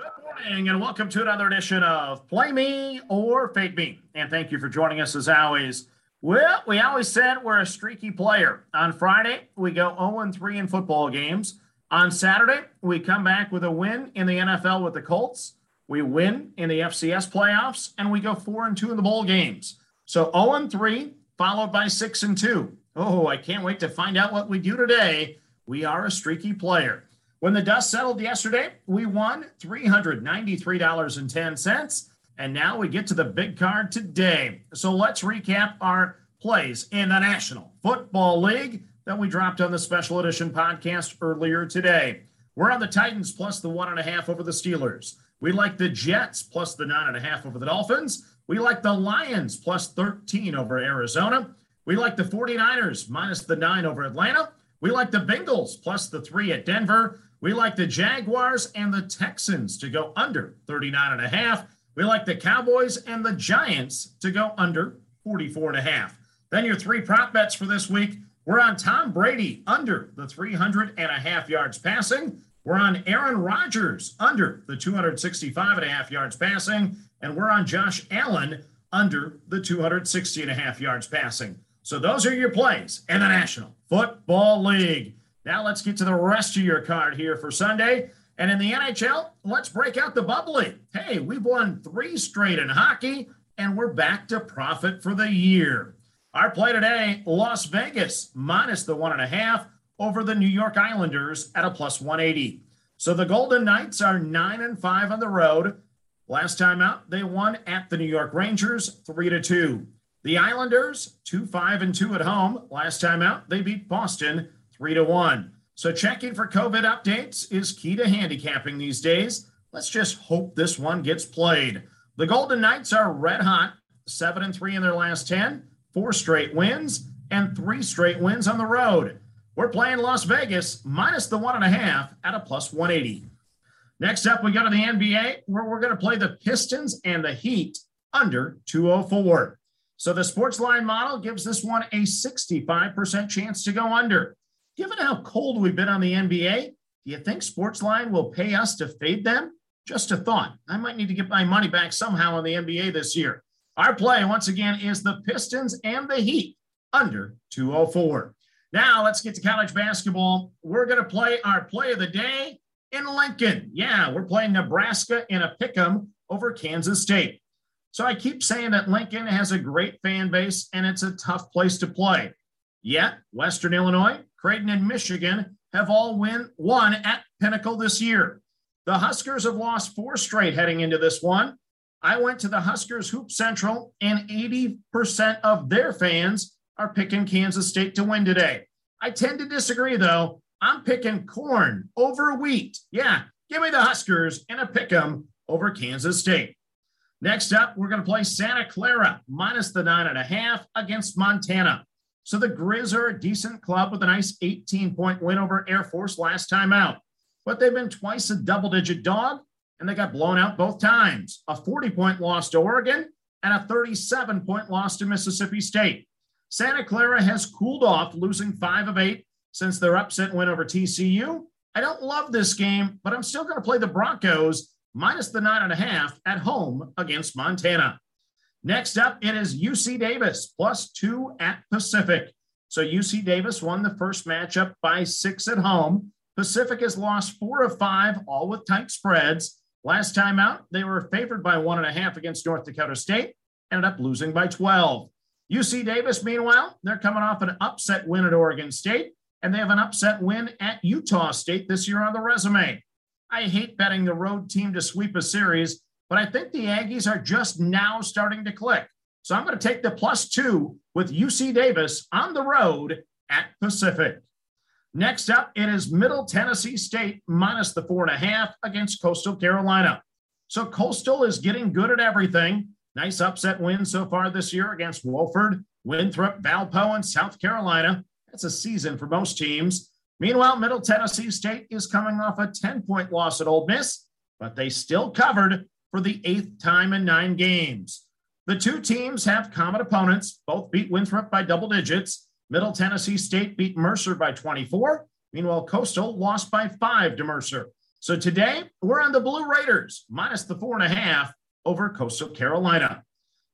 Good morning and welcome to another edition of Play Me or Fade Me. And thank you for joining us as always. Well, we always said we're a streaky player. On Friday, we go 0 3 in football games. On Saturday, we come back with a win in the NFL with the Colts. We win in the FCS playoffs, and we go 4 and 2 in the bowl games. So 0 3 followed by six and two. Oh, I can't wait to find out what we do today. We are a streaky player. When the dust settled yesterday, we won $393.10. And now we get to the big card today. So let's recap our plays in the National Football League that we dropped on the special edition podcast earlier today. We're on the Titans plus the one and a half over the Steelers. We like the Jets plus the nine and a half over the Dolphins. We like the Lions plus 13 over Arizona. We like the 49ers minus the nine over Atlanta. We like the Bengals plus the three at Denver. We like the Jaguars and the Texans to go under 39 and a half. We like the Cowboys and the Giants to go under 44 and a half. Then your three prop bets for this week. We're on Tom Brady under the 300 and a half yards passing. We're on Aaron Rodgers under the 265 and a half yards passing and we're on Josh Allen under the 260 and a half yards passing. So those are your plays in the National Football League. Now let's get to the rest of your card here for Sunday. And in the NHL, let's break out the bubbly. Hey, we've won three straight in hockey, and we're back to profit for the year. Our play today Las Vegas minus the one and a half over the New York Islanders at a plus 180. So the Golden Knights are nine and five on the road. Last time out, they won at the New York Rangers 3 to 2. The Islanders 2 5 and 2 at home. Last time out, they beat Boston 3 to 1. So checking for COVID updates is key to handicapping these days. Let's just hope this one gets played. The Golden Knights are red hot, 7 and 3 in their last 10, four straight wins, and three straight wins on the road. We're playing Las Vegas minus the one and a half at a plus 180. Next up, we go to the NBA where we're going to play the Pistons and the Heat under 204. So the Sportsline model gives this one a 65% chance to go under. Given how cold we've been on the NBA, do you think Sportsline will pay us to fade them? Just a thought. I might need to get my money back somehow on the NBA this year. Our play, once again, is the Pistons and the Heat under 204. Now let's get to college basketball. We're going to play our play of the day in Lincoln. Yeah, we're playing Nebraska in a pick 'em over Kansas State. So I keep saying that Lincoln has a great fan base and it's a tough place to play. Yet, Western Illinois, Creighton, and Michigan have all win, won at Pinnacle this year. The Huskers have lost four straight heading into this one. I went to the Huskers Hoop Central, and 80% of their fans are picking Kansas State to win today. I tend to disagree, though. I'm picking corn over wheat. Yeah, give me the Huskers and a pick 'em over Kansas State. Next up, we're going to play Santa Clara minus the nine and a half against Montana. So the Grizz are a decent club with a nice 18 point win over Air Force last time out. But they've been twice a double digit dog and they got blown out both times a 40 point loss to Oregon and a 37 point loss to Mississippi State. Santa Clara has cooled off, losing five of eight since their upset win over TCU. I don't love this game, but I'm still going to play the Broncos minus the nine and a half at home against Montana. Next up, it is UC Davis plus two at Pacific. So UC Davis won the first matchup by six at home. Pacific has lost four of five, all with tight spreads. Last time out, they were favored by one and a half against North Dakota State, ended up losing by 12. UC Davis, meanwhile, they're coming off an upset win at Oregon State and they have an upset win at Utah State this year on the resume. I hate betting the road team to sweep a series, but I think the Aggies are just now starting to click. So I'm going to take the plus two with UC Davis on the road at Pacific. Next up, it is Middle Tennessee State minus the four and a half against Coastal Carolina. So Coastal is getting good at everything. Nice upset win so far this year against Wofford, Winthrop, Valpo, and South Carolina. That's a season for most teams. Meanwhile, Middle Tennessee State is coming off a 10 point loss at Ole Miss, but they still covered for the eighth time in nine games. The two teams have common opponents, both beat Winthrop by double digits. Middle Tennessee State beat Mercer by 24. Meanwhile, Coastal lost by five to Mercer. So today we're on the Blue Raiders minus the four and a half over Coastal Carolina.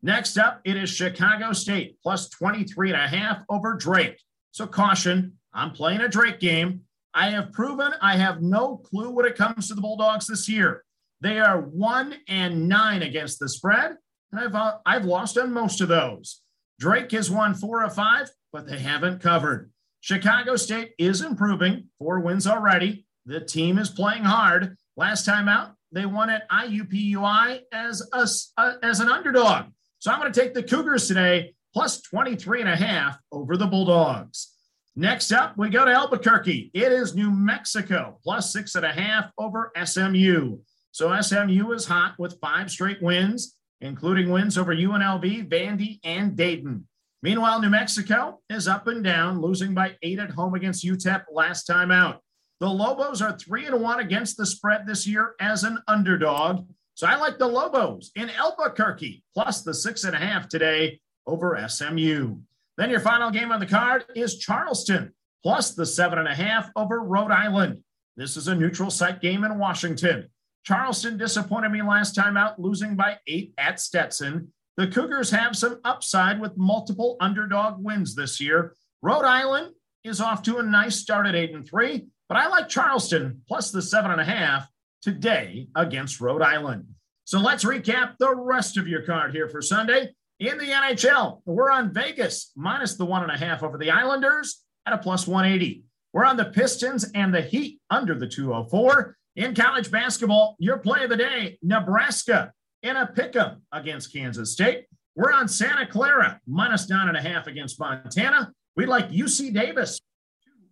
Next up, it is Chicago State plus 23 and a half over Drake. So caution, I'm playing a Drake game. I have proven I have no clue when it comes to the Bulldogs this year. They are one and nine against the spread, and I've uh, I've lost on most of those. Drake has won four of five, but they haven't covered. Chicago State is improving, four wins already. The team is playing hard. Last time out, they won at IUPUI as a, uh, as an underdog. So I'm going to take the Cougars today, plus 23 and a half over the Bulldogs. Next up, we go to Albuquerque. It is New Mexico, plus six and a half over SMU. So SMU is hot with five straight wins, including wins over UNLV, Vandy, and Dayton. Meanwhile, New Mexico is up and down, losing by eight at home against UTEP last time out. The Lobos are three and one against the spread this year as an underdog. So I like the Lobos in Albuquerque, plus the six and a half today over SMU. Then your final game on the card is Charleston, plus the seven and a half over Rhode Island. This is a neutral site game in Washington. Charleston disappointed me last time out, losing by eight at Stetson. The Cougars have some upside with multiple underdog wins this year. Rhode Island is off to a nice start at eight and three, but I like Charleston plus the seven and a half today against Rhode Island. So let's recap the rest of your card here for Sunday. In the NHL, we're on Vegas minus the one and a half over the Islanders at a plus 180. We're on the Pistons and the Heat under the 204. In college basketball, your play of the day, Nebraska in a pick'em against Kansas State. We're on Santa Clara minus nine and a half against Montana. We like UC Davis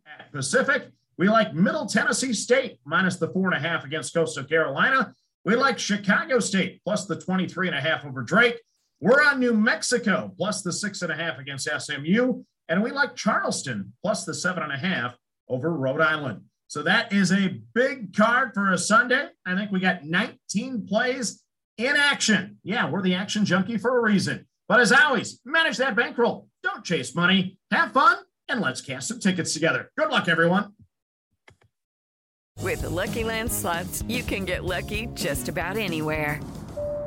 at Pacific. We like Middle Tennessee State minus the four and a half against Coastal Carolina. We like Chicago State plus the 23 and a half over Drake. We're on New Mexico plus the six and a half against SMU. And we like Charleston plus the seven and a half over Rhode Island. So that is a big card for a Sunday. I think we got 19 plays in action. Yeah, we're the action junkie for a reason. But as always, manage that bankroll. Don't chase money. Have fun and let's cast some tickets together. Good luck, everyone. With the Lucky Land slots, you can get lucky just about anywhere.